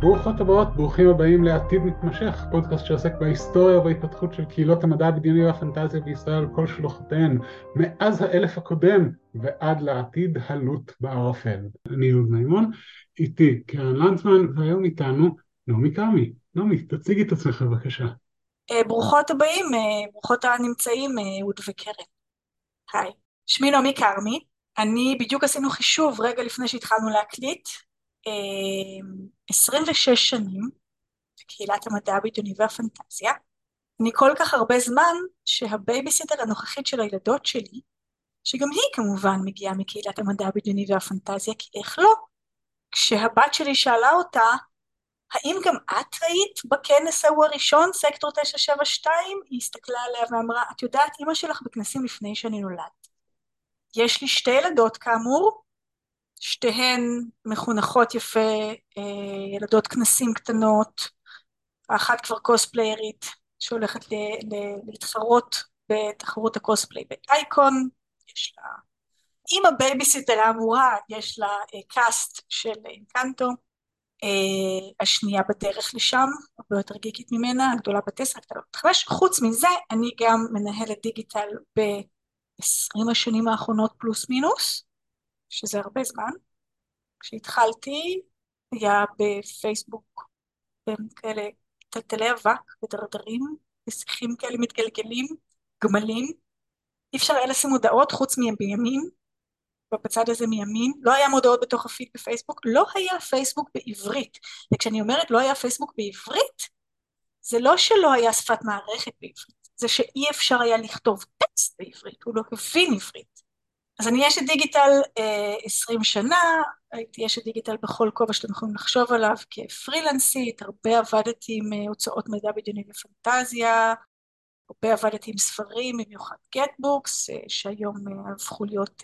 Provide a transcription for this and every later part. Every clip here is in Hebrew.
ברוכות הבאות, ברוכים הבאים לעתיד מתמשך, פודקאסט שעוסק בהיסטוריה ובהתפתחות של קהילות המדע הבדיוני והפנטזיה בישראל על כל שלוחותיהן, מאז האלף הקודם ועד לעתיד הלוט בערפל. אני יהוד מימון, איתי קרן לנצמן, והיום איתנו נעמי כרמי. נעמי, תציגי את עצמך בבקשה. אה, ברוכות הבאים, אה, ברוכות הנמצאים, אהוד וקרן. היי, שמי נעמי כרמי, אני בדיוק עשינו חישוב רגע לפני שהתחלנו להקליט, 26 שנים בקהילת המדע הבדיוני והפנטזיה. אני כל כך הרבה זמן שהבייביסיטר הנוכחית של הילדות שלי, שגם היא כמובן מגיעה מקהילת המדע הבדיוני והפנטזיה, כי איך לא? כשהבת שלי שאלה אותה, האם גם את היית בכנס ההוא הראשון, סקטור 972? היא הסתכלה עליה ואמרה, את יודעת, אימא שלך בכנסים לפני שאני נולדת. יש לי שתי ילדות כאמור, שתיהן מחונכות יפה, אה, ילדות כנסים קטנות, האחת כבר קוספליירית שהולכת להתחרות בתחרות הקוספליי באייקון, יש לה עם הבייביסיטר האמורה יש לה cast של אנקנטו, אה, השנייה בדרך לשם, הרבה יותר גיקית ממנה, הגדולה בת עשר, הקטנה בת חמש, חוץ מזה אני גם מנהלת דיגיטל ב-20 השנים האחרונות פלוס מינוס, שזה הרבה זמן. כשהתחלתי היה בפייסבוק כאלה טלטלי אבק ודרדרים ושיחים כאלה מתגלגלים, גמלים. אי אפשר היה לשים מודעות חוץ מימין, בצד הזה מימין, לא היה מודעות בתוך הפיד בפייסבוק, לא היה פייסבוק בעברית. וכשאני אומרת לא היה פייסבוק בעברית, זה לא שלא היה שפת מערכת בעברית, זה שאי אפשר היה לכתוב טקסט בעברית, הוא לא הבין עברית. אז אני אשת דיגיטל אה, עשרים שנה, הייתי אשת דיגיטל בכל כובע שאתם יכולים לחשוב עליו כפרילנסית, הרבה עבדתי עם אה, הוצאות מדע בדיוני ופנטזיה, הרבה עבדתי עם ספרים, במיוחד GetBooks, אה, שהיום הפכו להיות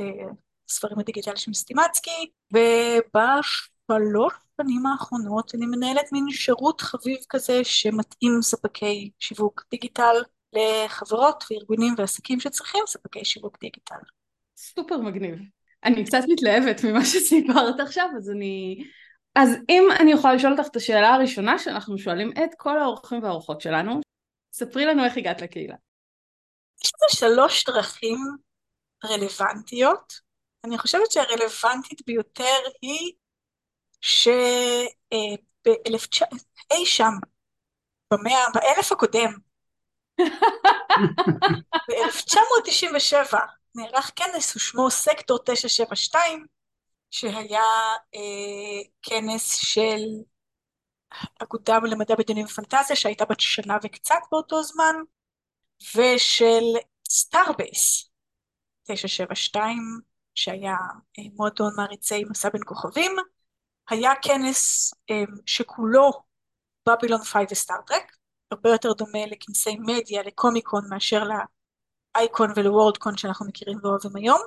ספרים הדיגיטליים של סטימצקי, ובשלוש שנים האחרונות אני מנהלת מין שירות חביב כזה שמתאים ספקי שיווק דיגיטל לחברות וארגונים ועסקים שצריכים ספקי שיווק דיגיטל. סופר מגניב. אני קצת מתלהבת ממה שסיפרת עכשיו, אז אני... אז אם אני יכולה לשאול אותך את השאלה הראשונה שאנחנו שואלים את כל האורחים והאורחות שלנו, ספרי לנו איך הגעת לקהילה. יש לזה שלוש דרכים רלוונטיות. אני חושבת שהרלוונטית ביותר היא שאי שם, במאה, באלף הקודם, ב-1997 נערך כנס ושמו סקטור 972 שהיה אה, כנס של אגודה למדע בדיונים ופנטזיה שהייתה בת שנה וקצת באותו זמן ושל סטארבייס 972 שהיה אה, מועדון מעריצי מסע בין כוכבים. היה כנס אה, שכולו בבילון 5 וסטארטרק הרבה יותר דומה לכנסי מדיה לקומיקון מאשר לאייקון ולוורדקון שאנחנו מכירים ואוהבים היום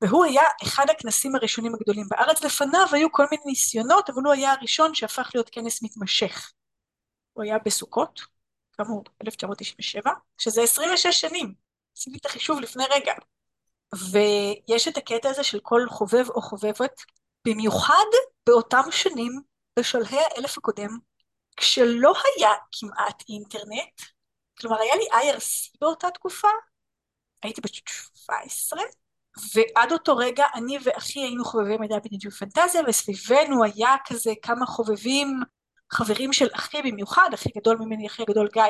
והוא היה אחד הכנסים הראשונים הגדולים בארץ. לפניו היו כל מיני ניסיונות אבל הוא היה הראשון שהפך להיות כנס מתמשך. הוא היה בסוכות כאמור 1997 שזה 26 שנים. עשיתי את החישוב לפני רגע. ויש את הקטע הזה של כל חובב או חובבת במיוחד באותם שנים בשלהי האלף הקודם כשלא היה כמעט אינטרנט. כלומר היה לי IRC באותה תקופה הייתי בת 17 ועד אותו רגע אני ואחי היינו חובבי מידע בדיוק ופנטזיה וסביבנו היה כזה כמה חובבים חברים של אחי במיוחד הכי גדול ממני הכי גדול גיא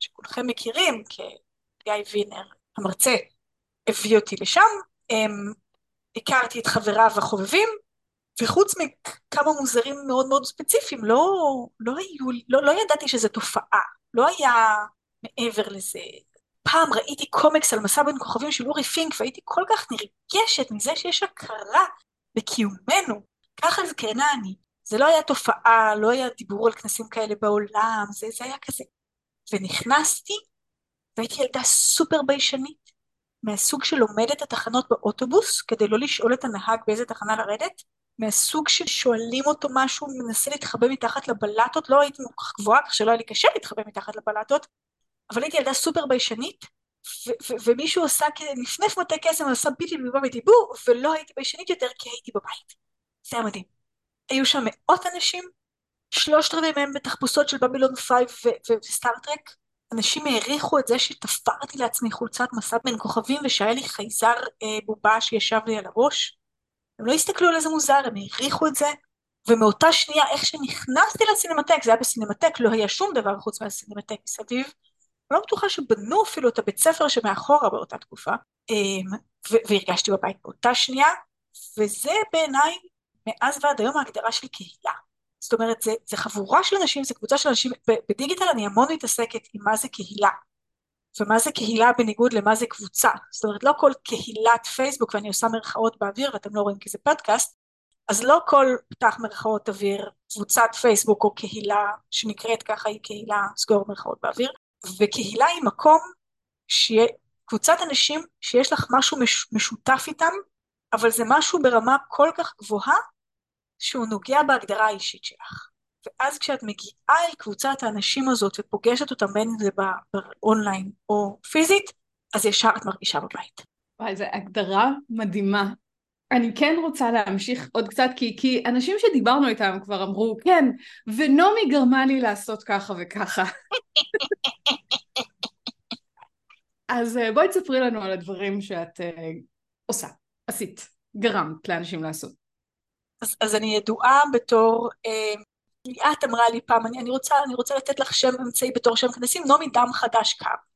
שכולכם מכירים כגיא וינר המרצה הביא אותי לשם. הם, הכרתי את חבריו החובבים וחוץ מכמה מוזרים מאוד מאוד ספציפיים לא, לא היו לא, לא ידעתי שזה תופעה לא היה מעבר לזה פעם ראיתי קומיקס על מסע בין כוכבים של אורי פינק והייתי כל כך נרגשת מזה שיש הכרה בקיומנו. ככה זקנה אני. זה לא היה תופעה לא היה דיבור על כנסים כאלה בעולם זה, זה היה כזה. ונכנסתי והייתי ילדה סופר ביישנית מהסוג שלומד את התחנות באוטובוס כדי לא לשאול את הנהג באיזה תחנה לרדת מהסוג ששואלים אותו משהו מנסה להתחבא מתחת לבלטות לא הייתי כל כך גבוהה כך שלא היה לי קשה להתחבא מתחת לבלטות אבל הייתי ילדה סופר ביישנית ומישהו עשה נפנף מטה קסם ועשה ביטי וביבה ודיבור ולא הייתי ביישנית יותר כי הייתי בבית זה היה מדהים היו שם מאות אנשים שלושת רבעי מהם בתחפושות של בבילון 5 וסטארטרק. אנשים העריכו את זה שתפרתי לעצמי חולצת מסע בין כוכבים ושהיה לי חייזר אה, בובה שישב לי על הראש. הם לא הסתכלו על איזה מוזר, הם העריכו את זה, ומאותה שנייה איך שנכנסתי לסינמטק, זה היה בסינמטק, לא היה שום דבר חוץ מהסינמטק מסביב, לא בטוחה שבנו אפילו את הבית ספר שמאחורה באותה תקופה, אמ, והרגשתי בבית באותה שנייה, וזה בעיניי מאז ועד היום ההגדרה של קהילה. זאת אומרת, זה, זה חבורה של אנשים, זה קבוצה של אנשים, בדיגיטל אני המון מתעסקת עם מה זה קהילה, ומה זה קהילה בניגוד למה זה קבוצה. זאת אומרת, לא כל קהילת פייסבוק, ואני עושה מרכאות באוויר ואתם לא רואים כי זה פודקאסט, אז לא כל פתח מרכאות אוויר, קבוצת פייסבוק או קהילה שנקראת ככה היא קהילה, סגור מרכאות באוויר, וקהילה היא מקום שיהיה קבוצת אנשים שיש לך משהו מש, משותף איתם, אבל זה משהו ברמה כל כך גבוהה שהוא נוגע בהגדרה האישית שלך. ואז כשאת מגיעה אל קבוצת האנשים הזאת ופוגשת אותם בין אם זה באונליין או פיזית, אז ישר את מרגישה בבית. וואי, זו הגדרה מדהימה. אני כן רוצה להמשיך עוד קצת, כי, כי אנשים שדיברנו איתם כבר אמרו, כן, ונעמי גרמה לי לעשות ככה וככה. אז אה, בואי תספרי לנו על הדברים שאת uh, עושה, עשית, גרמת לאנשים לעשות. אז, אז אני ידועה בתור, אה, ליאת אמרה לי פעם, אני, אני, רוצה, אני רוצה לתת לך שם אמצעי בתור שם כנסים, נעמי דם חדש קם.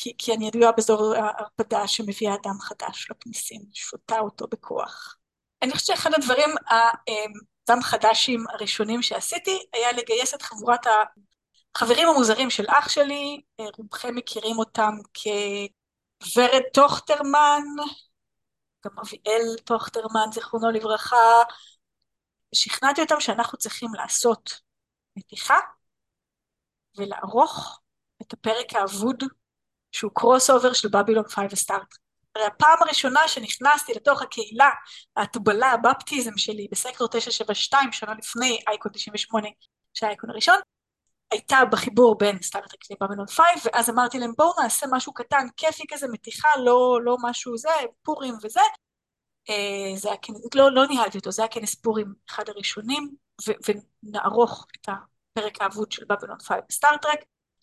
כי, כי אני ידועה באזור ההרפדה שמביאה דם חדש לכניסים, שותה אותו בכוח. אני חושבת שאחד הדברים הדם חדשים הראשונים שעשיתי היה לגייס את חבורת החברים המוזרים של אח שלי, רובכם מכירים אותם כוורד טוכטרמן, גם אביאל טוכטרמן, זיכרונו לברכה, שכנעתי אותם שאנחנו צריכים לעשות מתיחה ולערוך את הפרק האבוד שהוא crossover של בבילון 5 וסטארט. הרי הפעם הראשונה שנכנסתי לתוך הקהילה, ההטבלה, ה baptism שלי בסקטור 972, שנה לפני אייקון 98, שהיה האייקון הראשון, הייתה בחיבור בין סטארט-טרק לבבילון 5, ואז אמרתי להם בואו נעשה משהו קטן, כיפי כזה, מתיחה, לא, לא משהו זה, פורים וזה. אה, זה היה לא, לא ניהלתי אותו, זה היה כנס פורים אחד הראשונים, ו, ונערוך את הפרק האבוד של בבילון 5 בסטארט-טרק.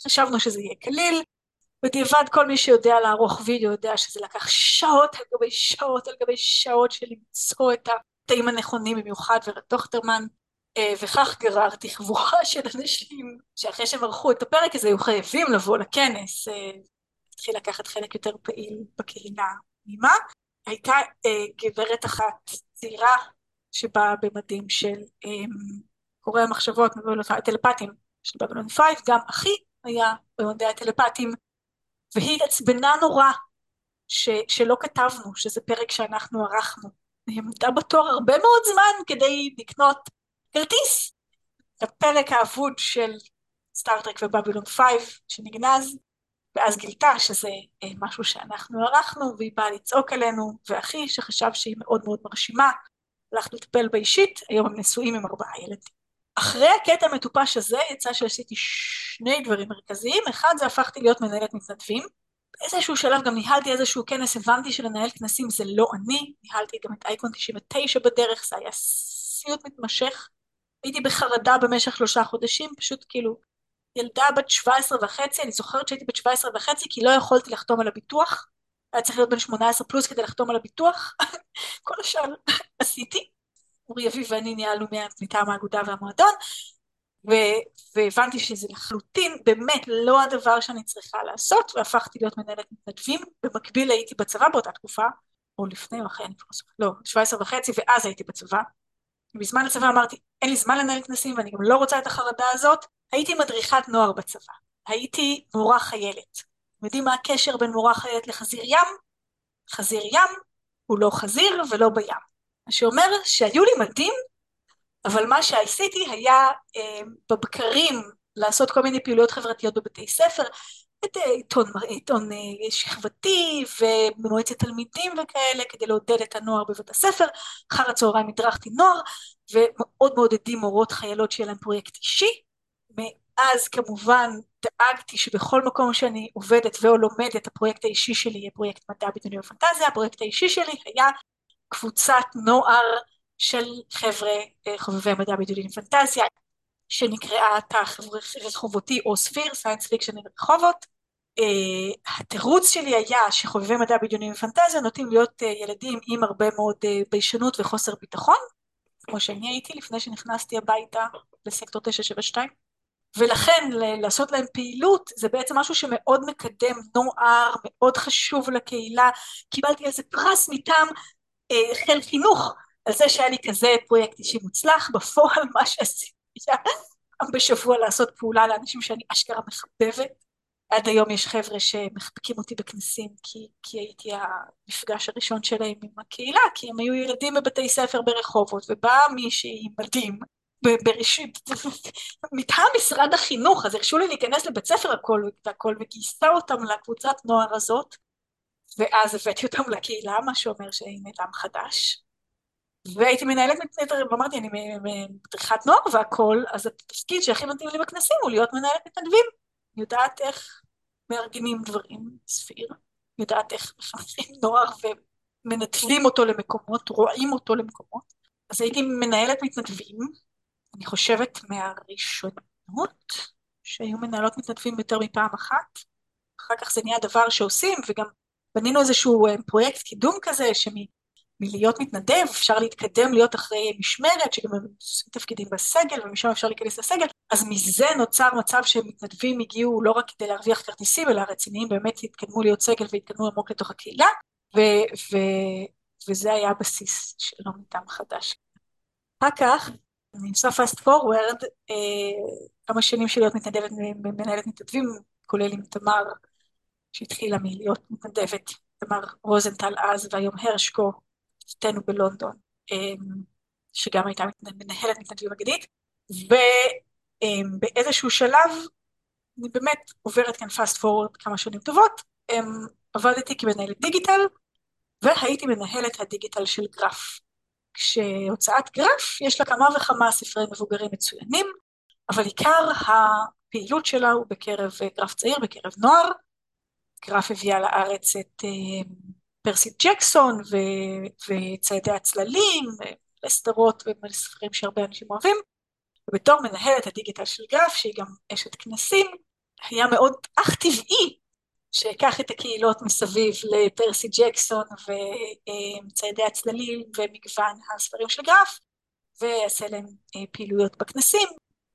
חשבנו שזה יהיה קליל, בדיעבד כל מי שיודע לערוך וידאו יודע שזה לקח שעות על גבי שעות על גבי שעות של למצוא את התאים הנכונים במיוחד ורטוכטרמן אה, וכך גררתי חבורה של אנשים שאחרי שהם ערכו את הפרק הזה היו חייבים לבוא לכנס, אה, התחיל לקחת חלק יותר פעיל בקהילה פנימה. הייתה אה, גברת אחת צעירה שבאה במדים של קוראי המחשבות, טלפטים של בבלון 5, גם אחי היה במדעי הטלפטים והיא התעצבנה נורא ש, שלא כתבנו שזה פרק שאנחנו ערכנו. היא עמדה בתור הרבה מאוד זמן כדי לקנות כרטיס. הפרק האבוד של סטארטרק ובבילון 5 שנגנז, ואז גילתה שזה אה, משהו שאנחנו ערכנו, והיא באה לצעוק עלינו, ואחי שחשב שהיא מאוד מאוד מרשימה, הלך לטפל בה אישית, היום הם נשואים עם ארבעה ילדים. אחרי הקטע המטופש הזה יצא שעשיתי שני דברים מרכזיים, אחד זה הפכתי להיות מנהלת מתנדבים, באיזשהו שלב גם ניהלתי איזשהו כנס, הבנתי שלנהל כנסים זה לא אני, ניהלתי גם את אייקון 99 בדרך, זה היה סיוט מתמשך, הייתי בחרדה במשך שלושה חודשים, פשוט כאילו ילדה בת 17 וחצי, אני זוכרת שהייתי בת 17 וחצי כי לא יכולתי לחתום על הביטוח, היה צריך להיות בן 18 פלוס כדי לחתום על הביטוח, כל השאר עשיתי. אורי אביב ואני ניהלנו מטעם האגודה והמועדון, ו- והבנתי שזה לחלוטין באמת לא הדבר שאני צריכה לעשות, והפכתי להיות מנהלת מתנדבים. במקביל הייתי בצבא באותה תקופה, או לפני או אחרי, אני כבר זוכרת, לא, 17 וחצי, ואז הייתי בצבא. בזמן הצבא אמרתי, אין לי זמן לנהל כנסים ואני גם לא רוצה את החרדה הזאת. הייתי מדריכת נוער בצבא, הייתי מורה חיילת. אתם יודעים מה הקשר בין מורה חיילת לחזיר ים? חזיר ים הוא לא חזיר ולא בים. שאומר שהיו לי מדים, אבל מה שעשיתי היה אה, בבקרים לעשות כל מיני פעילויות חברתיות בבתי ספר, את אה, עיתון, עיתון אה, שכבתי ומועצת תלמידים וכאלה, כדי לעודד את הנוער בבית הספר. אחר הצהריים הדרכתי נוער, ומאוד מעודדים מורות חיילות שיהיה להם פרויקט אישי. מאז כמובן דאגתי שבכל מקום שאני עובדת ואו לומדת, הפרויקט האישי שלי יהיה פרויקט מדע בדיוני ופנטזיה. הפרויקט האישי שלי היה קבוצת נוער של חבר'ה אה, חובבי המדע בדיוני ופנטזיה, שנקראה תא רחובותי או ספיר, science fiction רחובות. אה, התירוץ שלי היה שחובבי מדע בדיוני ופנטזיה נוטים להיות אה, ילדים עם הרבה מאוד ביישנות וחוסר ביטחון, כמו שאני הייתי לפני שנכנסתי הביתה לסקטור 972, ולכן לעשות להם פעילות זה בעצם משהו שמאוד מקדם נוער, מאוד חשוב לקהילה, קיבלתי איזה פרס מטעם חיל חינוך על זה שהיה לי כזה פרויקט אישי מוצלח, בפועל מה שעשיתי היה בשבוע לעשות פעולה לאנשים שאני אשכרה מחבבת. עד היום יש חבר'ה שמחבקים אותי בכנסים כי, כי הייתי המפגש הראשון שלהם עם הקהילה, כי הם היו ילדים בבתי ספר ברחובות, ובאה מישהי עם מדים בראשית, מטעם משרד החינוך, אז הרשו לי להיכנס לבית ספר הכל והכל, וגייסה אותם לקבוצת נוער הזאת, ואז הבאתי אותם לקהילה, מה שאומר שהנה דם חדש. והייתי מנהלת אמרתי, אני מדריכת נוער והכל, אז התפקיד שהכי מתאים לי בכנסים הוא להיות מנהלת מתנדבים. יודעת איך מארגנים דברים, ספיר, יודעת איך מחנכים נוער ומנתבים אותו למקומות, רואים אותו למקומות. אז הייתי מנהלת מתנדבים, אני חושבת מהראשונות שהיו מנהלות מתנדבים יותר מפעם אחת, אחר כך זה נהיה דבר שעושים, וגם בנינו איזשהו אה, פרויקט קידום כזה, שמ... מלהיות מתנדב, אפשר להתקדם להיות אחרי משמרת, שגם הם עושים תפקידים בסגל, ומשם אפשר להיכנס לסגל, אז מזה נוצר מצב שמתנדבים הגיעו לא רק כדי להרוויח כרטיסים, אלא הרציניים באמת התקדמו להיות סגל והתקדמו עמוק לתוך הקהילה, ו- ו- וזה היה הבסיס של מטעם חדש. אחר כך, אני עושה fast forward, כמה שנים של להיות מתנדבת, מנהלת מתנדבים, כולל עם תמר, שהתחילה מלהיות מתנדבת, תמר רוזנטל אז, והיום הרשקו, אשתנו בלונדון, אמ, שגם הייתה מנהלת מתנדבים אגדית, ובאיזשהו שלב, אני באמת עוברת כאן fast forward כמה שנים טובות, אמ, עבדתי כמנהלת דיגיטל, והייתי מנהלת הדיגיטל של גרף. כשהוצאת גרף יש לה כמה וכמה ספרי מבוגרים מצוינים, אבל עיקר הפעילות שלה הוא בקרב גרף צעיר, בקרב נוער. גרף הביאה לארץ את אמ, פרסי ג'קסון ו- וציידי הצללים ולסדרות ולספרים שהרבה אנשים אוהבים. ובתור מנהלת הדיגיטל של גרף שהיא גם אשת כנסים היה מאוד אך טבעי שאקח את הקהילות מסביב לפרסי ג'קסון וציידי הצללים ומגוון הספרים של גרף ואעשה להם אה, פעילויות בכנסים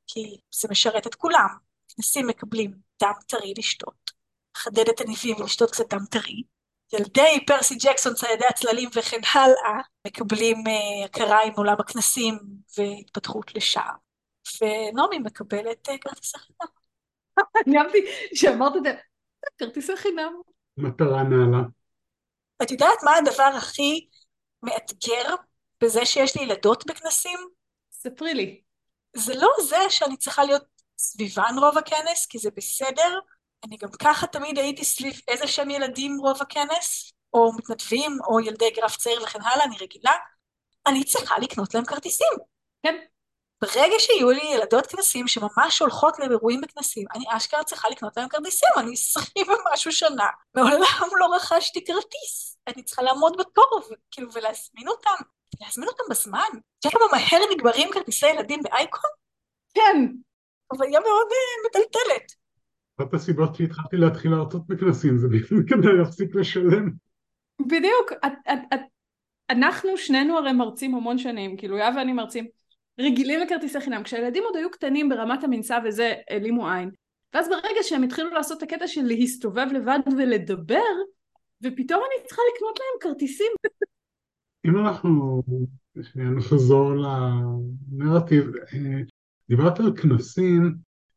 כי זה משרת את כולם. כנסים מקבלים דם טרי לשתות לחדד את הניבים ולשתות קצת דם טרי ילדי פרסי ג'קסון, ציידי הצללים וכן הלאה, מקבלים uh, הכרה עם עולם הכנסים והתפתחות לשער. ונעמי מקבלת uh, כרטיסי חינם. אהבתי שאמרת את זה, כרטיסי חינם. מטרה נעלה. את יודעת מה הדבר הכי מאתגר בזה שיש לי ילדות בכנסים? ספרי לי. זה לא זה שאני צריכה להיות סביבן רוב הכנס, כי זה בסדר, אני גם ככה תמיד הייתי סביב איזה שהם ילדים רוב הכנס, או מתנדבים, או ילדי גרף צעיר וכן הלאה, אני רגילה. אני צריכה לקנות להם כרטיסים. כן. ברגע שיהיו לי ילדות כנסים שממש הולכות לאירועים בכנסים, אני אשכרה צריכה לקנות להם כרטיסים, אני עשרים ומשהו שנה, מעולם לא רכשתי כרטיס. אני צריכה לעמוד בתור, וכאילו, ולהזמין אותם, להזמין אותם בזמן. את יודעת כמה מהר נגמרים כרטיסי ילדים באייקון? כן. אבל היא מאוד uh, מטלטלת. אחת הסיבות שהתחלתי להתחיל להרצות בכנסים זה בדיוק כדי להפסיק לשלם. בדיוק, את, את, את, אנחנו שנינו הרי מרצים המון שנים, כאילו יא ואני מרצים רגילים לכרטיסי חינם, כשהילדים עוד היו קטנים ברמת המנסה וזה העלימו עין, ואז ברגע שהם התחילו לעשות את הקטע של להסתובב לבד ולדבר, ופתאום אני צריכה לקנות להם כרטיסים. אם אנחנו, שנייה נחזור לנרטיב, אה, דיברת על כנסים,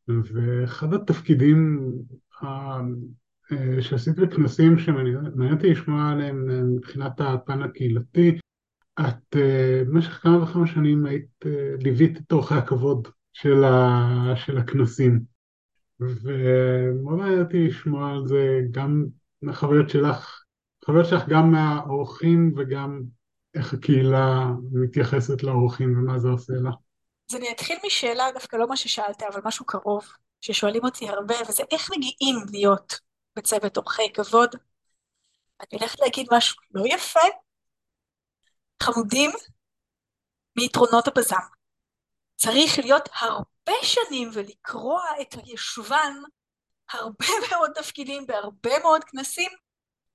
ואחד התפקידים אה, שעשית בכנסים שמעניין אותי לשמוע עליהם אה, מבחינת הפן הקהילתי, את אה, במשך כמה וכמה שנים היית, ליווית את אורחי הכבוד של, ה, של הכנסים. ומאוד מעניין אותי לשמוע על זה גם מהחוויות שלך, חוויות שלך גם מהאורחים וגם איך הקהילה מתייחסת לאורחים ומה זה עושה לה. אז אני אתחיל משאלה, דווקא לא מה ששאלת, אבל משהו קרוב, ששואלים אותי הרבה, וזה איך מגיעים להיות בצוות אורחי כבוד. אני הולכת להגיד משהו לא יפה, חמודים מיתרונות הפזם. צריך להיות הרבה שנים ולקרוע את הישובן הרבה מאוד תפקידים בהרבה מאוד כנסים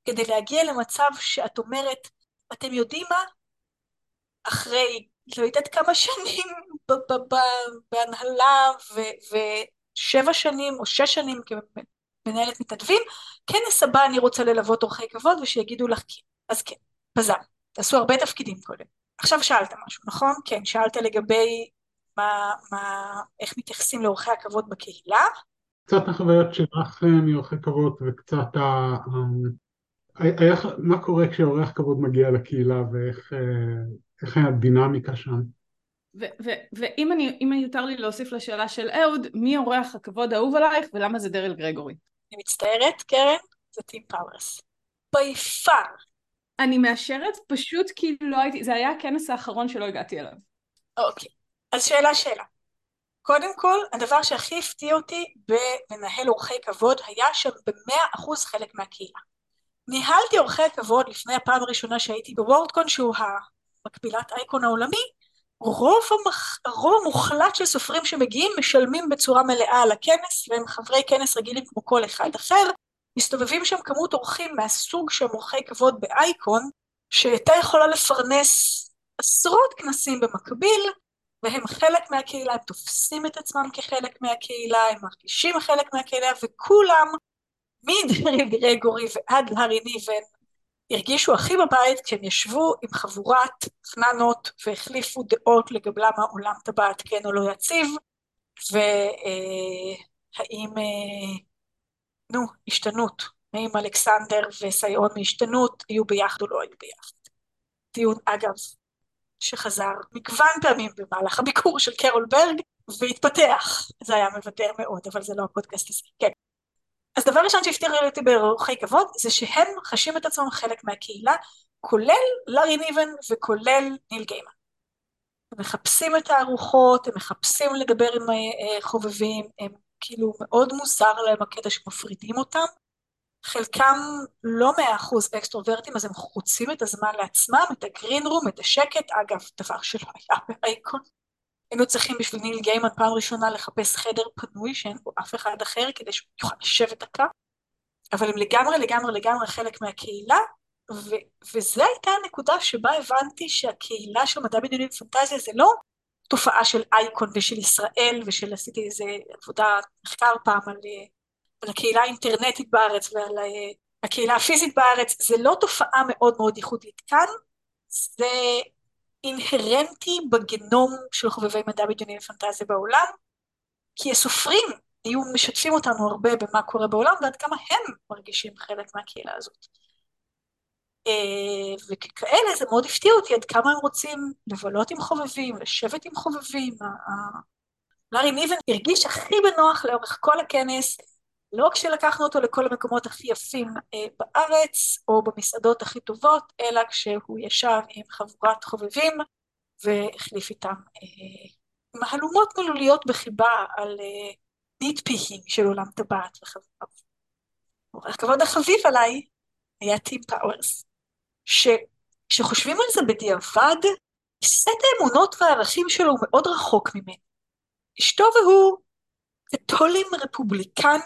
כדי להגיע למצב שאת אומרת, אתם יודעים מה? אחרי לא יודעת כמה שנים בהנהלה ושבע שנים או שש שנים כמנהלת מתנדבים, כנס הבא אני רוצה ללוות אורחי כבוד ושיגידו לך כן. אז כן, פזם. תעשו הרבה תפקידים קודם. עכשיו שאלת משהו, נכון? כן, שאלת לגבי מה, מה, איך מתייחסים לאורחי הכבוד בקהילה. קצת החוויות שלך מאורחי כבוד וקצת ה... היה, מה קורה כשאורח כבוד מגיע לקהילה ואיך אה, הדינמיקה שם? ואם אני, יותר לי להוסיף לשאלה של אהוד, מי אורח הכבוד האהוב עלייך ולמה זה דריל גרגורי? אני מצטערת, קרן, זה טים פאוורס. ביפר. אני מאשרת, פשוט כאילו לא הייתי, זה היה הכנס האחרון שלא הגעתי אליו. אוקיי, אז שאלה שאלה. קודם כל, הדבר שהכי הפתיע אותי במנהל אורחי כבוד היה שם במאה אחוז חלק מהקהילה. ניהלתי אורחי כבוד לפני הפעם הראשונה שהייתי בוורדקון שהוא המקבילת אייקון העולמי. הרוב המוחלט של סופרים שמגיעים משלמים בצורה מלאה על הכנס והם חברי כנס רגילים כמו כל אחד אחר. מסתובבים שם כמות אורחים מהסוג שהם אורחי כבוד באייקון שהייתה יכולה לפרנס עשרות כנסים במקביל והם חלק מהקהילה, הם תופסים את עצמם כחלק מהקהילה, הם מרגישים חלק מהקהילה וכולם מדרי גרגורי ועד הארי ניבן הרגישו הכי בבית כשהם ישבו עם חבורת חננות והחליפו דעות לגבי למה עולם טבעת כן או לא יציב והאם אה, נו השתנות. האם אלכסנדר וסייעון מהשתנות יהיו ביחד או לא יהיו ביחד. דיון אגב שחזר מגוון פעמים במהלך הביקור של קרול ברג והתפתח. זה היה מבדר מאוד אבל זה לא הפודקאסט הזה. כן אז דבר ראשון שהפתיע אותי באורחי כבוד זה שהם חשים את עצמם חלק מהקהילה כולל לארי ניבן וכולל ניל גיימן. הם מחפשים את הארוחות, הם מחפשים לדבר עם אה, חובבים, הם כאילו מאוד מוזר להם הקטע שמפרידים אותם. חלקם לא מאה אחוז אקסטרוברטים אז הם חוצים את הזמן לעצמם, את הגרין רום, את השקט, אגב דבר שלא היה באייקון היינו צריכים בשביל ניל גיימן פעם ראשונה לחפש חדר פנוי שאין בו אף אחד אחר כדי שהוא יוכל לשבת דקה, אבל הם לגמרי לגמרי לגמרי חלק מהקהילה, ו- וזו הייתה הנקודה שבה הבנתי שהקהילה של מדע בדיוני ופנטזיה זה לא תופעה של אייקון ושל ישראל ושל עשיתי איזה עבודה מחקר פעם על, על הקהילה האינטרנטית בארץ ועל הקהילה הפיזית בארץ, זה לא תופעה מאוד מאוד ייחודית. כאן, זה אינהרנטי בגנום של חובבי מדע בדיוני ופנטזיה בעולם, כי הסופרים היו משתפים אותנו הרבה במה קורה בעולם ועד כמה הם מרגישים חלק מהקהילה הזאת. אה, וככאלה זה מאוד הפתיע אותי עד כמה הם רוצים לבלות עם חובבים, לשבת עם חובבים. לארי ניבן הרגיש הכי בנוח לאורך כל הכנס, לא כשלקחנו אותו לכל המקומות הכי יפים אה, בארץ או במסעדות הכי טובות, אלא כשהוא ישב עם חבורת חובבים והחליף איתם אה, מהלומות מילוליות בחיבה על אה, nitpicking של עולם טבעת וחבריו. הכבוד החביב עליי היה טים פאוורס, שכשחושבים על זה בדיעבד, סט האמונות והערכים שלו הוא מאוד רחוק ממני. אשתו והוא קתולים רפובליקנים,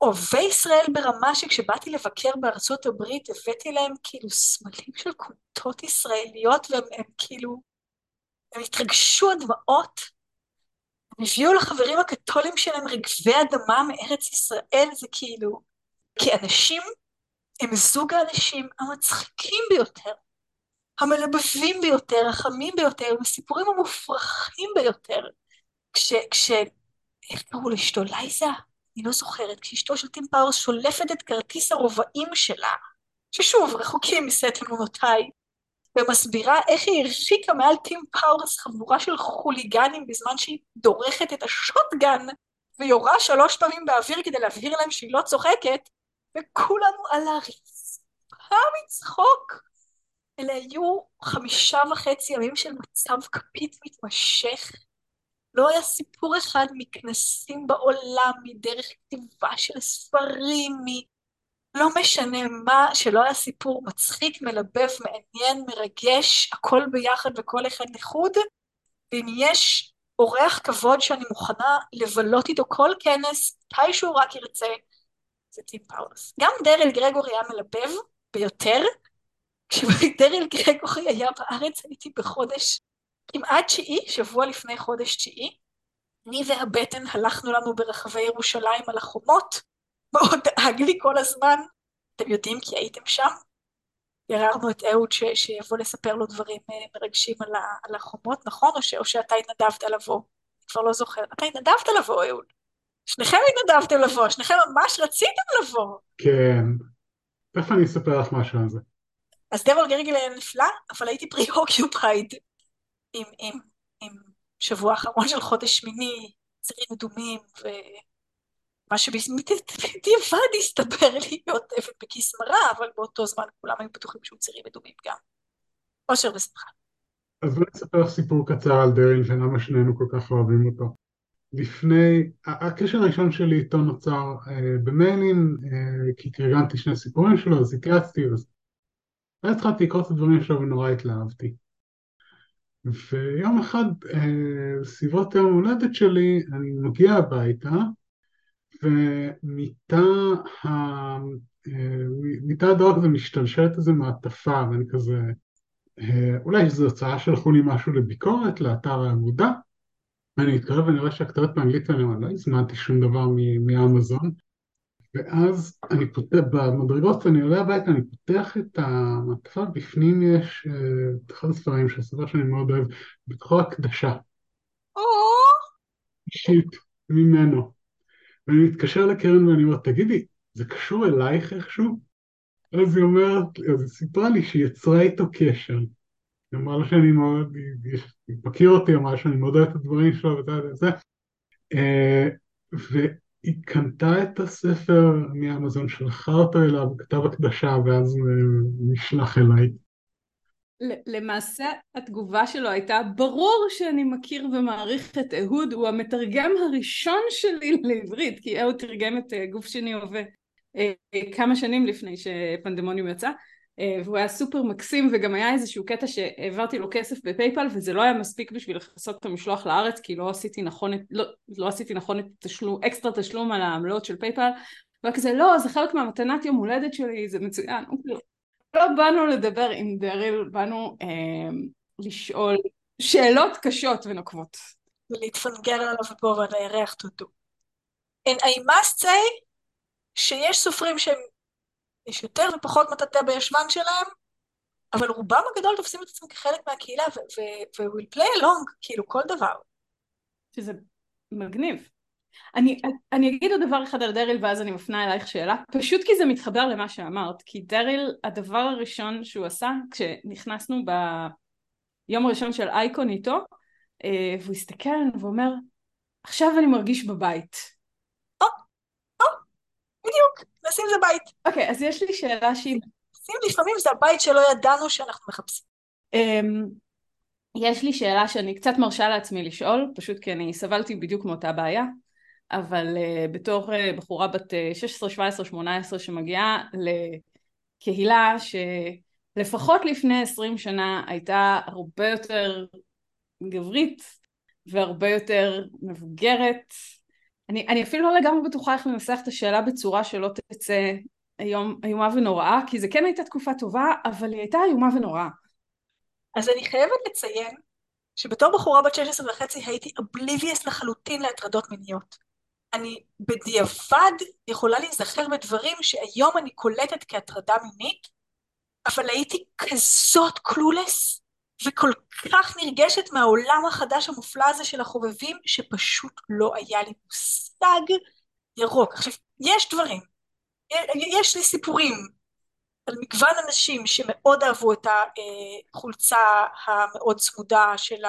אוהבי ישראל ברמה שכשבאתי לבקר בארצות הברית הבאתי להם כאילו סמלים של קונטות ישראליות והם הם, כאילו, הם התרגשו עד דמעות. הם הביאו לחברים הקתולים שלהם רגבי אדמה מארץ ישראל, זה כאילו, כאנשים הם זוג האנשים המצחיקים ביותר, המלבבים ביותר, החמים ביותר, עם הסיפורים המופרכים ביותר. כש, כש, איך קראו לאשתו? לייזה? אני לא זוכרת. כשאשתו של טים פאורס שולפת את כרטיס הרובאים שלה, ששוב, רחוקים מסט אמונותיי, ומסבירה איך היא הרחיקה מעל טים פאורס חבורה של חוליגנים בזמן שהיא דורכת את ה shotgun ויורה שלוש פעמים באוויר כדי להבהיר להם שהיא לא צוחקת, וכולנו על הרצפה מצחוק. אלה היו חמישה וחצי ימים של מצב כפית מתמשך, לא היה סיפור אחד מכנסים בעולם, מדרך כתיבה של ספרים, מ... לא משנה מה, שלא היה סיפור מצחיק, מלבב, מעניין, מרגש, הכל ביחד וכל אחד לחוד, ואם יש אורח כבוד שאני מוכנה לבלות איתו כל כנס, מתי שהוא רק ירצה, זה טים פאולוס. גם דריל גרגורי היה מלבב ביותר, כשדריל גרגורי היה בארץ הייתי בחודש כמעט תשיעי, שבוע לפני חודש תשיעי, אני והבטן הלכנו לנו ברחבי ירושלים על החומות, מאוד דאג לי כל הזמן, אתם יודעים כי הייתם שם, גררנו את אהוד ש, שיבוא לספר לו דברים אה, מרגשים על, ה, על החומות, נכון? או, ש, או שאתה התנדבת לבוא? אני כבר לא זוכר. אתה התנדבת לבוא, אהוד. שניכם התנדבתם לבוא, שניכם ממש רציתם לבוא. כן. תכף אני אספר לך משהו על זה. אז דריל גרגורי היה נפלא, אבל הייתי preoccupied עם, עם, עם שבוע אחרון של חודש שמיני, צירים מדומים, ומה שבדיעבד הסתבר להיות אבן בכיס מרה, אבל באותו זמן כולם היו בטוחים שהוא צירים מדומים גם. אושר ושמחה. אז בואי נספר לך סיפור קצר על דריל ולמה שנינו כל כך אוהבים אותו. לפני, הקשר הראשון שלי איתו נוצר אה, במיילים, אה, כי תרגמתי שני סיפורים שלו, אז התייעצתי, אז ואז התחלתי לקרוא את הדברים שלו ונורא התלהבתי. ויום אחד, אה, סביבות יום הולדת שלי, אני מגיע הביתה, ומיטה. אה, מיטה הדרג זה משתלשלת איזה מעטפה, ואני כזה, אה, אולי זו הצעה שלחו לי משהו לביקורת, לאתר האגודה, ואני מתקרב ואני רואה שהכתובת באנגלית ואני אומר, לא הזמנתי שום דבר מאמזון, ואז אני פותח, במדרגות אני עולה הביתה, אני פותח את המעטפה, בפנים יש אה, את אחד הספרים של ספר שאני מאוד אוהב, בתוכו הקדשה. אישית, ממנו. ואני מתקשר לקרן ואני אומר, תגידי, זה קשור אלייך איכשהו? אז היא אומרת, אז היא סיפרה לי שהיא יצרה איתו קשר. היא אמרה לו שאני מאוד, היא מכיר אותי, אמרה שאני מאוד אוהב את הדברים שלו וזה, אה, היא קנתה את הספר מאמזון, שלחה אותו אליו, כתב הקדשה, ואז נשלח אליי. למעשה התגובה שלו הייתה ברור שאני מכיר ומעריך את אהוד הוא המתרגם הראשון שלי לעברית כי אהוד תרגם את אה, גוף שני הווה אה, כמה שנים לפני שפנדמוניום יצא אה, והוא היה סופר מקסים וגם היה איזשהו קטע שהעברתי לו כסף בפייפל וזה לא היה מספיק בשביל לכסות את המשלוח לארץ כי לא עשיתי נכון את, לא, לא עשיתי נכון את תשלום, אקסטרה תשלום על העמלות של פייפאל. וכזה לא זה חלק מהמתנת יום הולדת שלי זה מצוין. לא באנו לדבר עם דריל באנו אה, לשאול שאלות קשות ונוקבות. ולהתפנגרל עליו פה ועל הירח תודו. And I must say שיש סופרים שהם יש יותר ופחות מטאטא בישבן שלהם, אבל רובם הגדול תופסים את עצמם כחלק מהקהילה ו-will play along, כאילו כל דבר. שזה מגניב. אני, אני אגיד עוד דבר אחד על דריל ואז אני מפנה אלייך שאלה, פשוט כי זה מתחבר למה שאמרת, כי דריל, הדבר הראשון שהוא עשה כשנכנסנו ביום הראשון של אייקון איתו, אה, והוא הסתכל עלינו ואומר, עכשיו אני מרגיש בבית. נשים זה בית. אוקיי, okay, אז יש לי שאלה שהיא... לפעמים זה הבית שלא ידענו שאנחנו מחפשים. Um, יש לי שאלה שאני קצת מרשה לעצמי לשאול, פשוט כי אני סבלתי בדיוק מאותה בעיה, אבל uh, בתור uh, בחורה בת uh, 16, 17, 18 שמגיעה לקהילה שלפחות לפני 20 שנה הייתה הרבה יותר גברית והרבה יותר מבוגרת אני, אני אפילו לא לגמרי בטוחה איך לנסח את השאלה בצורה שלא תצא היום איומה ונוראה, כי זה כן הייתה תקופה טובה, אבל היא הייתה איומה ונוראה. אז אני חייבת לציין שבתור בחורה בת 16 וחצי הייתי אובליביאס לחלוטין להטרדות מיניות. אני בדיעבד יכולה להיזכר בדברים שהיום אני קולטת כהטרדה מינית, אבל הייתי כזאת קלולס, וכל כך נרגשת מהעולם החדש המופלא הזה של החובבים, שפשוט לא היה לי מושג ירוק. עכשיו, יש דברים, יש לי סיפורים על מגוון אנשים שמאוד אהבו את החולצה המאוד צמודה של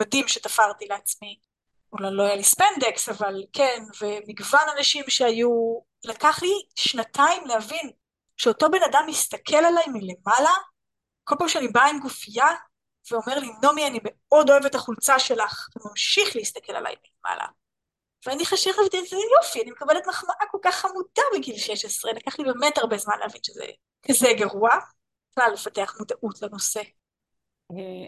הבדים שתפרתי לעצמי. אולי לא היה לי ספנדקס, אבל כן, ומגוון אנשים שהיו... לקח לי שנתיים להבין שאותו בן אדם מסתכל עליי מלמעלה כל פעם שאני באה עם גופייה ואומר לי, נעמי, אני מאוד אוהב את החולצה שלך, וממשיך להסתכל עליי מלמעלה. ואני חשבת, איזה יופי, אני מקבלת מחמאה כל כך חמודה בגיל 16, לקח לי באמת הרבה זמן להבין שזה כזה גרוע, בכלל לפתח מודעות לנושא.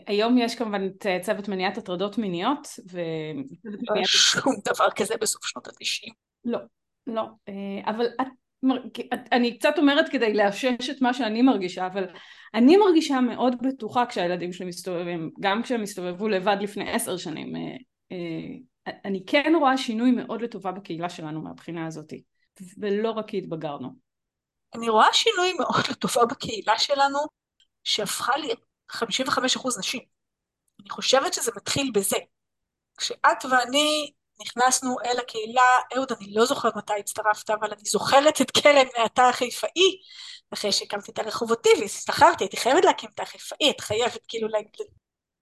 היום יש כמובן את צוות מניעת הטרדות מיניות ו... שום דבר כזה בסוף שנות התשעים. לא, לא, אבל את אני קצת אומרת כדי לאשש את מה שאני מרגישה, אבל אני מרגישה מאוד בטוחה כשהילדים שלי מסתובבים, גם כשהם הסתובבו לבד לפני עשר שנים. אה, אה, אני כן רואה שינוי מאוד לטובה בקהילה שלנו מהבחינה הזאת, ולא רק כי התבגרנו. אני רואה שינוי מאוד לטובה בקהילה שלנו, שהפכה לי 55% נשים. אני חושבת שזה מתחיל בזה. כשאת ואני נכנסנו אל הקהילה, אהוד, אני לא זוכרת מתי הצטרפת, אבל אני זוכרת את קרן מהתא החיפאי, אחרי שהקמתי את הרחובותי והסתחררתי, הייתי חייבת להקים תא חיפאי, את חייבת כאילו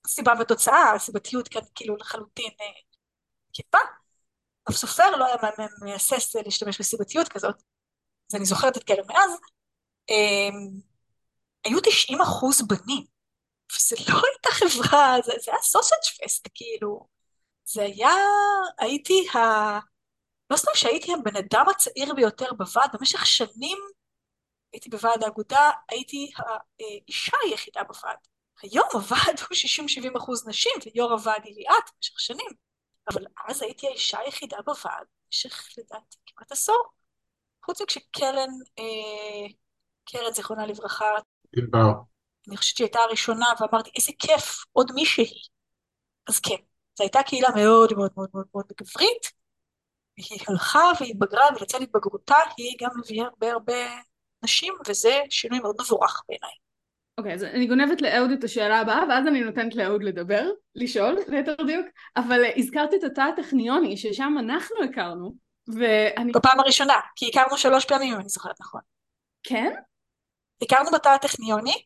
סיבה ותוצאה, הסיבתיות כאן כאילו לחלוטין תקיפה. אף סופר לא היה מהסס להשתמש בסיבתיות כזאת, אז אני זוכרת את קרן מאז. אמ, היו 90 אחוז בנים, וזה לא הייתה חברה, זה, זה היה סוסג' פסט, כאילו. זה היה, הייתי ה... לא סתם שהייתי הבן אדם הצעיר ביותר בוועד, במשך שנים הייתי בוועד האגודה, הייתי האישה היחידה בוועד. היום הוועד הוא 60-70 אחוז נשים, ויו"ר הוועד היא ליאת במשך שנים, אבל אז הייתי האישה היחידה בוועד במשך לדעתי כמעט עשור. חוץ מכשקרן, אה, קרן זיכרונה לברכה, אני חושבת שהיא הייתה הראשונה ואמרתי איזה כיף, עוד מישהי. אז כן, זו הייתה קהילה מאוד מאוד מאוד מאוד מאוד גברית, היא הלכה והתבגרה ולצד התבגרותה היא גם הביאה הרבה הרבה נשים, וזה שינוי מאוד מבורך בעיניי. אוקיי, okay, אז אני גונבת לאהוד את השאלה הבאה, ואז אני נותנת לאהוד לדבר, לשאול, ליתר דיוק, אבל הזכרת את התא הטכניוני, ששם אנחנו הכרנו, ואני... בפעם הראשונה, כי הכרנו שלוש פעמים, אם אני זוכרת נכון. כן? הכרנו בתא הטכניוני,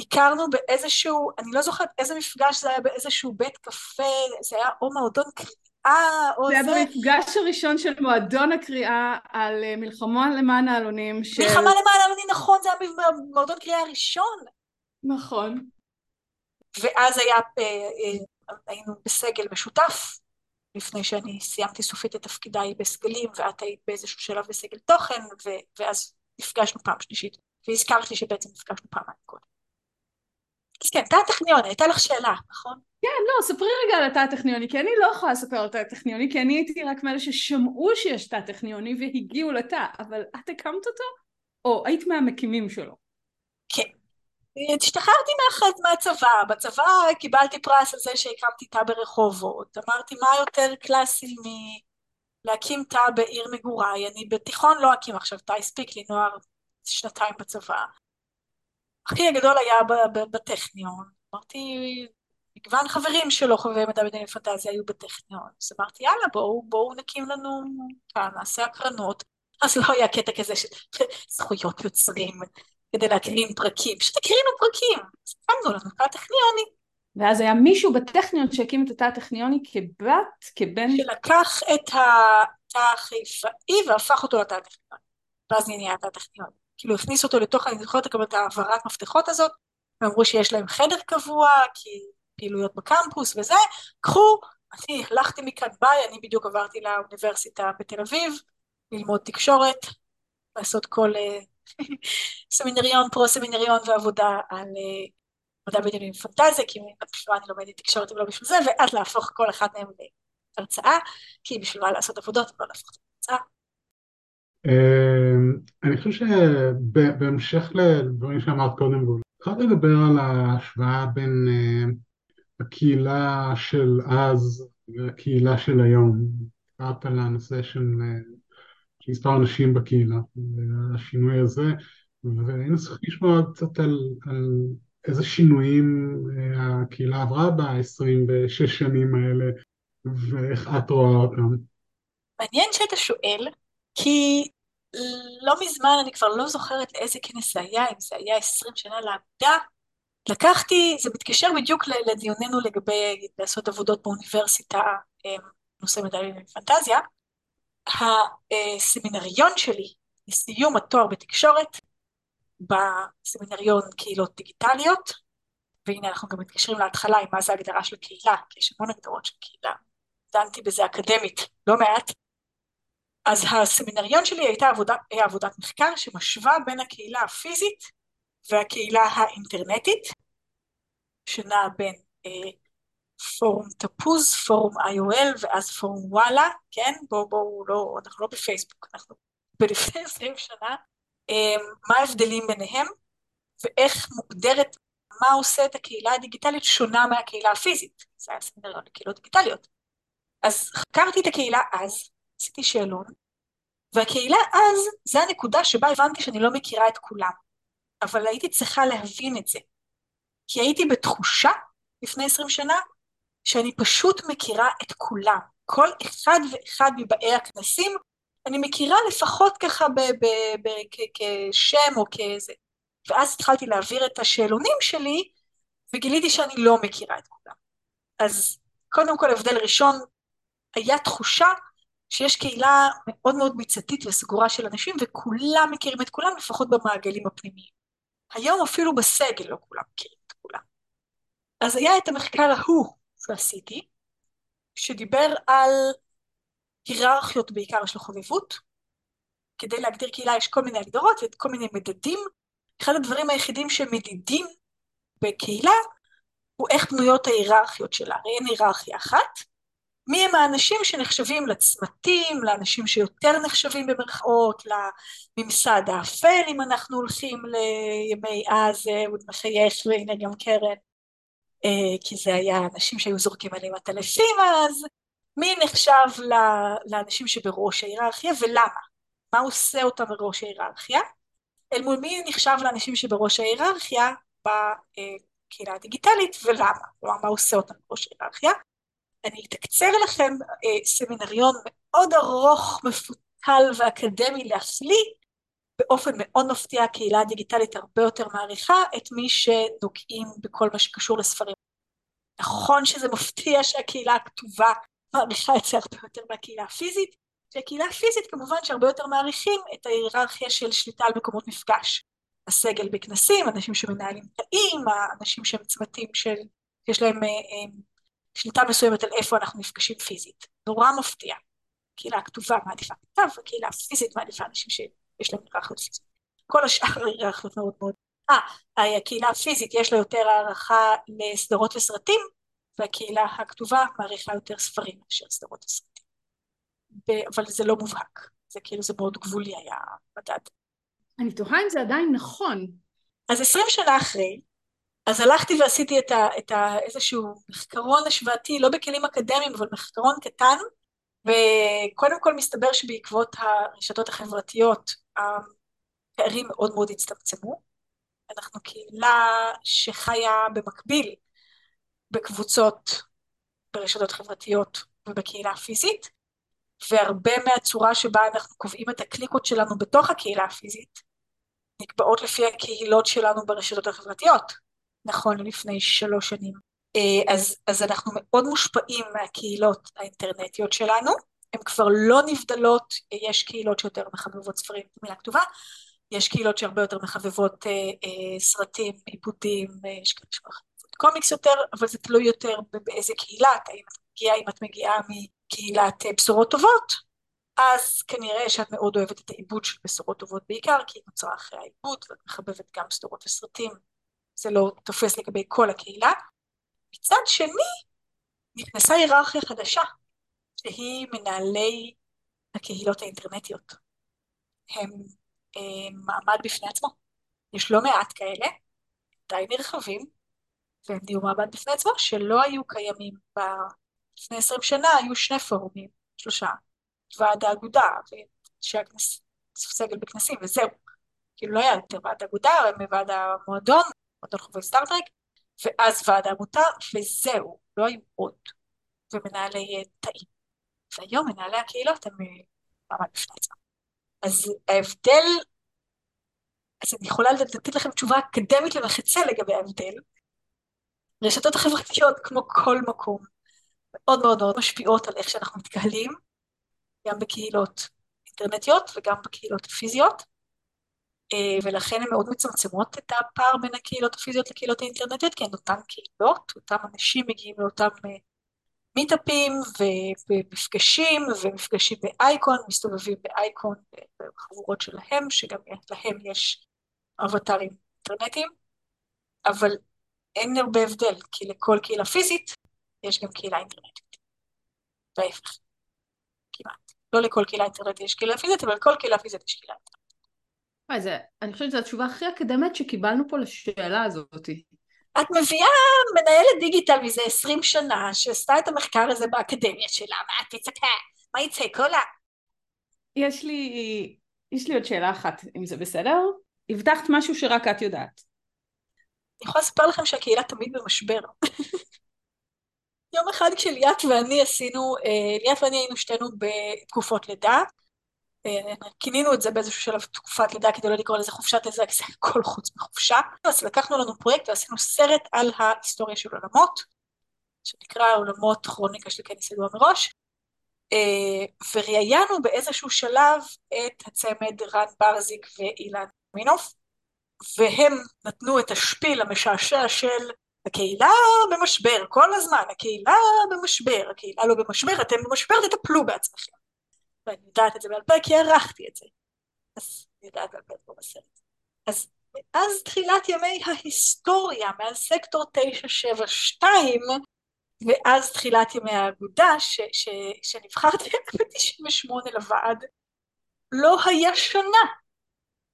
הכרנו באיזשהו, אני לא זוכרת איזה מפגש זה היה באיזשהו בית קפה, זה היה או מועדון קריאה, או זה... זה היה במפגש הראשון של מועדון הקריאה על אה, מלחמה למען העלונים של... מלחמה למען העלונים, נכון, זה היה במועדון קריאה הראשון. נכון. ואז היה, אה, אה, היינו בסגל משותף, לפני שאני סיימתי סופית את תפקידיי בסגלים, ואת היית באיזשהו שלב בסגל תוכן, ואז נפגשנו פעם שלישית, והזכרתי שבעצם נפגשנו פעמיים קודם. כן, תא הטכניון, הייתה לך שאלה, נכון? כן, לא, ספרי רגע על התא הטכניוני, כי אני לא יכולה לספר על התא הטכניוני, כי אני הייתי רק מאלה ששמעו שיש תא טכניוני והגיעו לתא, אבל את הקמת אותו? או היית מהמקימים שלו? כן. השתחררתי מאחד מהצבא, בצבא קיבלתי פרס על זה שהקמתי תא ברחובות, אמרתי מה יותר קלאסי מלהקים תא בעיר מגוריי, אני בתיכון לא אקים עכשיו תא, הספיק לי נוער שנתיים בצבא, אחי הגדול היה בטכניון, אמרתי, מגוון חברים שלו, חובבי מדע בדיני פנטזיה, היו בטכניון, אז אמרתי, יאללה, בואו, בואו נקים לנו כאן, נעשה הקרנות. אז לא היה קטע כזה של זכויות יוצרים כדי להקרין פרקים, פשוט הקרינו פרקים, אז קמנו לנו תא טכניוני. ואז היה מישהו בטכניון שהקים את התא הטכניוני כבת, כבן... שלקח את התא החיפאי והפך אותו לתא הטכניוני. ואז נהיה התא הטכניוני. כאילו הכניסו אותו לתוך, אני זוכרת לקבל את העברת מפתחות הזאת, ואמרו שיש להם חדר קבוע, כי פעילויות בקמפוס וזה, קחו, אני הלכתי מכאן ביי, אני בדיוק עברתי לאוניברסיטה בתל אביב, ללמוד תקשורת, לעשות כל אה, סמינריון, פרו-סמינריון ועבודה על מדע בדיוק פנטזיה, כי בשביל אני לומדת תקשורת ולא בשביל זה, ואז להפוך כל אחד מהם להרצאה, כי בשביל מה לעשות עבודות ולא להפוך את. אמ, אני חושב שבהמשך לדברים שאמרת קודם, אפשר לדבר על ההשוואה בין אה, הקהילה של אז והקהילה של היום. דיברת על הנושא של מספר אנשים בקהילה, השינוי הזה, והיינו צריכים לשמוע קצת על, על איזה שינויים אה, הקהילה עברה ב-26 שנים האלה, ואיך את רואה אותם. מעניין שאתה שואל, כי לא מזמן, אני כבר לא זוכרת לאיזה כנס זה היה, אם זה היה עשרים שנה לעבודה, לקחתי, זה מתקשר בדיוק לדיוננו לגבי לעשות עבודות באוניברסיטה, אמ, נושא מדעים ופנטזיה. הסמינריון שלי לסיום התואר בתקשורת, בסמינריון קהילות דיגיטליות, והנה אנחנו גם מתקשרים להתחלה עם מה זה הגדרה של קהילה, כי יש המון הגדרות של קהילה. דנתי בזה אקדמית לא מעט, אז הסמינריון שלי הייתה עבודה, היה עבודת מחקר שמשווה בין הקהילה הפיזית והקהילה האינטרנטית, שנע בין אה, פורום תפוז, פורום IOL ואז פורום וואלה, כן? בואו בואו לא, אנחנו לא בפייסבוק, אנחנו בלפני עשרים שנה, אה, מה ההבדלים ביניהם ואיך מוגדרת, מה עושה את הקהילה הדיגיטלית שונה מהקהילה הפיזית, זה היה סמינריון לקהילות דיגיטליות. אז חקרתי את הקהילה אז, עשיתי שאלון, והקהילה אז, זה הנקודה שבה הבנתי שאני לא מכירה את כולם, אבל הייתי צריכה להבין את זה, כי הייתי בתחושה לפני עשרים שנה שאני פשוט מכירה את כולם. כל אחד ואחד מבאי הכנסים, אני מכירה לפחות ככה כשם או כאיזה. ואז התחלתי להעביר את השאלונים שלי, וגיליתי שאני לא מכירה את כולם. אז קודם כל הבדל ראשון, היה תחושה שיש קהילה מאוד מאוד ביצתית וסגורה של אנשים, וכולם מכירים את כולם, לפחות במעגלים הפנימיים. היום אפילו בסגל לא כולם מכירים את כולם. אז היה את המחקר ההוא שעשיתי, שדיבר על היררכיות בעיקר של חובבות. כדי להגדיר קהילה יש כל מיני הגדרות וכל מיני מדדים. אחד הדברים היחידים שמדידים בקהילה הוא איך בנויות ההיררכיות שלה. הרי אין היררכיה אחת. מי הם האנשים שנחשבים לצמתים, לאנשים שיותר נחשבים במרכאות, לממסד האפל, אם אנחנו הולכים לימי אז, אהוד מחייך והנה גם קרן, אה, כי זה היה אנשים שהיו זורקים עליהם עטלפים אז, מי נחשב לאנשים שבראש ההיררכיה ולמה? מה עושה אותם בראש ההיררכיה? אל מול מי נחשב לאנשים שבראש ההיררכיה בקהילה הדיגיטלית ולמה? כלומר, מה עושה אותם בראש ההיררכיה? אני אתקצר לכם אה, סמינריון מאוד ארוך, מפותל ואקדמי להפליא, באופן מאוד מפתיע הקהילה הדיגיטלית הרבה יותר מעריכה את מי שנוגעים בכל מה שקשור לספרים. נכון שזה מפתיע שהקהילה הכתובה מעריכה את זה הרבה יותר מהקהילה הפיזית, שהקהילה הפיזית כמובן שהרבה יותר מעריכים את ההיררכיה של שליטה על מקומות מפגש. הסגל בכנסים, אנשים שמנהלים תאים, האנשים שהם צמתים של, יש להם אה, אה, שליטה מסוימת על איפה אנחנו נפגשים פיזית. נורא מפתיע. הקהילה הכתובה מעדיפה כתב, הקהילה הפיזית מעדיפה אנשים שיש להם היררכיות פיזית. כל השאר היררכיות מאוד מאוד. אה, הקהילה הפיזית יש לה יותר הערכה לסדרות וסרטים, והקהילה הכתובה מעריכה יותר ספרים מאשר סדרות וסרטים. אבל זה לא מובהק, זה כאילו זה מאוד גבולי היה המדד. אני תוהה אם זה עדיין נכון. אז עשרים שנה אחרי, אז הלכתי ועשיתי את, ה, את ה, איזשהו מחקרון השוואתי, לא בכלים אקדמיים, אבל מחקרון קטן, וקודם כל מסתבר שבעקבות הרשתות החברתיות הפערים מאוד מאוד הצטמצמו. אנחנו קהילה שחיה במקביל בקבוצות ברשתות חברתיות ובקהילה הפיזית, והרבה מהצורה שבה אנחנו קובעים את הקליקות שלנו בתוך הקהילה הפיזית נקבעות לפי הקהילות שלנו ברשתות החברתיות. נכון לפני שלוש שנים. אה, אז, אז אנחנו מאוד מושפעים מהקהילות האינטרנטיות שלנו, הן כבר לא נבדלות, יש קהילות שיותר מחבבות ספרים במילה כתובה, יש קהילות שהרבה יותר מחבבות אה, אה, סרטים, עיבודים, אה, יש כאלה שמחבבות קומיקס יותר, אבל זה תלוי יותר באיזה קהילה, אם את מגיעה, אם את מגיעה מקהילת אה, בשורות טובות, אז כנראה שאת מאוד אוהבת את העיבוד של בשורות טובות בעיקר, כי היא נוצרה אחרי העיבוד, ואת מחבבת גם סדרות וסרטים זה לא תופס לגבי כל הקהילה. מצד שני, נכנסה היררכיה חדשה, שהיא מנהלי הקהילות האינטרנטיות. הם אה, מעמד בפני עצמו. יש לא מעט כאלה, די נרחבים, והם נהיו מעמד בפני עצמו, שלא היו קיימים ב... לפני עשרים שנה היו שני פורומים, שלושה, ועד האגודה, סגל בכנסים, וזהו. כאילו לא היה יותר ועד האגודה, הם ועד המועדון, מועדון חובבי סטארטרק, ואז ועד העמותה, וזהו, לא היו עוד, ומנהלי אה, תאים. והיום מנהלי הקהילות הם אה, מעמד בפני עצמם. אז ההבדל, אז אני יכולה לתת לכם תשובה אקדמית למחצה לגבי ההבדל. רשתות החברתיות, כמו כל מקום, מאוד מאוד מאוד משפיעות על איך שאנחנו מתקהלים, גם בקהילות אינטרנטיות וגם בקהילות הפיזיות. אה, ולכן הן מאוד מצמצמות את הפער בין הקהילות הפיזיות לקהילות האינטרנטיות, כי הן אותן קהילות, אותם אנשים מגיעים לאותם אה, מיטאפים ומפגשים, ומפגשים באייקון, מסתובבים באייקון בחבורות שלהם, שגם להם יש אבטרים אינטרנטיים, אבל אין הרבה הבדל, כי לכל קהילה פיזית יש גם קהילה אינטרנטית. וההפך, כמעט. לא לכל קהילה אינטרנטית יש קהילה פיזית, אבל לכל קהילה פיזית יש קהילה אינטרנטית. זה, אני חושבת שזו התשובה הכי אקדמית שקיבלנו פה לשאלה הזאת. את מביאה מנהלת דיגיטל מזה 20 שנה, שעשתה את המחקר הזה באקדמיה שלה, מה את תצפה? מה יצא קולה? יש לי, יש לי עוד שאלה אחת, אם זה בסדר? הבטחת משהו שרק את יודעת. אני יכולה לספר לכם שהקהילה תמיד במשבר. יום אחד כשליאת ואני עשינו, אה, ליאת ואני היינו שתינו בתקופות לידה, כינינו את זה באיזשהו שלב תקופת לידה כדי לא לקרוא לזה חופשת לידה, כי זה הכל חוץ מחופשה. אז לקחנו לנו פרויקט ועשינו סרט על ההיסטוריה של עולמות, שנקרא עולמות כרוניקה של קניס ידוע מראש, אה, וראיינו באיזשהו שלב את הצמד רן ברזיק ואילן מינוף, והם נתנו את השפיל המשעשע של הקהילה במשבר, כל הזמן, הקהילה במשבר, הקהילה לא במשבר, אתם במשבר, תטפלו בעצמכם. ואני יודעת את זה בעל פה כי ערכתי את זה. אז אני יודעת בעל פה פה בסרט. אז מאז תחילת ימי ההיסטוריה, מאז סקטור 972, ואז תחילת ימי האגודה, ש, ש, שנבחרתי ב-98 לוועד, לא היה שנה,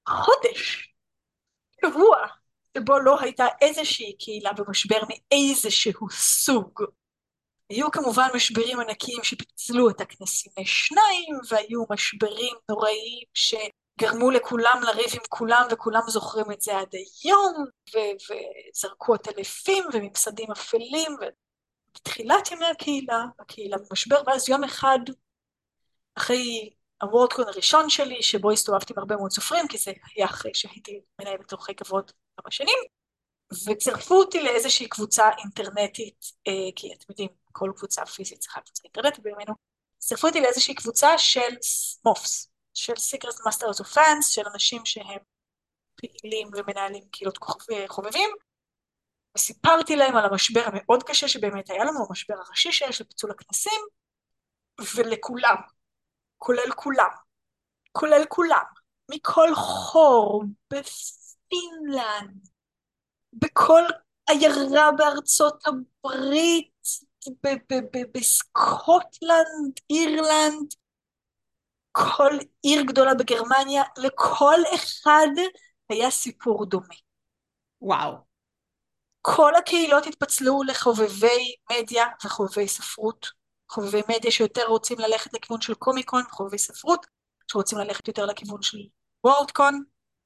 חודש, שבוע, שבו לא הייתה איזושהי קהילה במשבר מאיזשהו סוג. היו כמובן משברים ענקיים שפיצלו את הכנסים לשניים, והיו משברים נוראיים שגרמו לכולם לריב עם כולם, וכולם זוכרים את זה עד היום, ו- וזרקו את אלפים וממסדים אפלים, ובתחילת ימי הקהילה, הקהילה במשבר, ואז יום אחד, אחרי הוורדקון הראשון שלי, שבו הסתובבתי עם הרבה מאוד סופרים, כי זה היה אחרי שהייתי מנהלת אורחי כבוד כמה שנים, וצירפו אותי לאיזושהי קבוצה אינטרנטית, אה, כי אתם יודעים, כל קבוצה פיזית צריכה קבוצה אינטרנטית בימינו, צירפו אותי לאיזושהי קבוצה של מופס, של Secret Masters of של אנשים שהם פעילים ומנהלים קהילות חובבים, וסיפרתי להם על המשבר המאוד קשה שבאמת היה לנו, המשבר הראשי שיש לפיצול הכנסים, ולכולם, כולל כולם, כולל כולם, מכל חור, בפינלנד, בכל עיירה בארצות הברית, בסקוטלנד, אירלנד, כל עיר גדולה בגרמניה, לכל אחד היה סיפור דומה. וואו. כל הקהילות התפצלו לחובבי מדיה וחובבי ספרות. חובבי מדיה שיותר רוצים ללכת לכיוון של קומיקון, חובבי ספרות, שרוצים ללכת יותר לכיוון של וורדקון,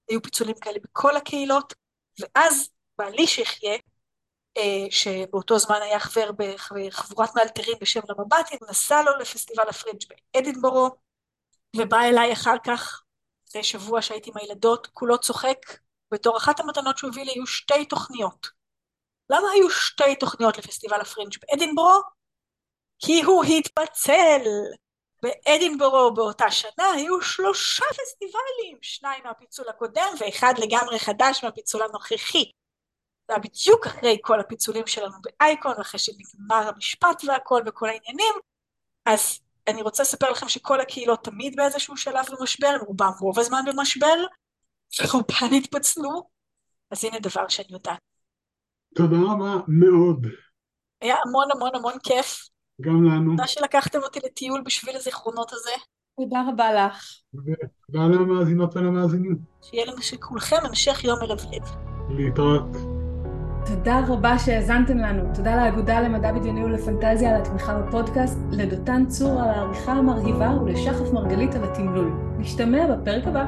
היו פיצולים כאלה בכל הקהילות, ואז בעלי שיחיה, שבאותו זמן היה חבר בחבורת מאלתרים בשם למבטים, נסע לו לפסטיבל הפרינג' באדינבורו, ובא אליי אחר כך, אחרי שבוע שהייתי עם הילדות, כולו צוחק, בתור אחת המתנות שהוא הביא לי היו שתי תוכניות. למה היו שתי תוכניות לפסטיבל הפרינג' באדינבורו? כי הוא התפצל. באדינבורו באותה שנה היו שלושה פסטיבלים, שניים מהפיצול הקודם ואחד לגמרי חדש מהפיצול הנוכחי. זה היה בדיוק אחרי כל הפיצולים שלנו באייקון, אחרי שנגמר המשפט והכל וכל העניינים, אז אני רוצה לספר לכם שכל הקהילות תמיד באיזשהו שלב במשבר, רובם רוב הזמן במשבר, ורובן התפצלו, אז הנה דבר שאני יודעת. תודה רבה מאוד. היה המון המון המון כיף. גם לנו. תודה שלקחתם אותי לטיול בשביל הזיכרונות הזה. תודה רבה לך. ותודה למאזינות ולמאזינים. שיהיה לנו שכולכם המשך יום מלבלב. להתראות. תודה רבה שהאזנתם לנו. תודה לאגודה למדע בדיוני ולפנטזיה על התמיכה בפודקאסט, לדותן צור על העריכה המרהיבה ולשחף מרגלית על התמלול. נשתמע בפרק הבא.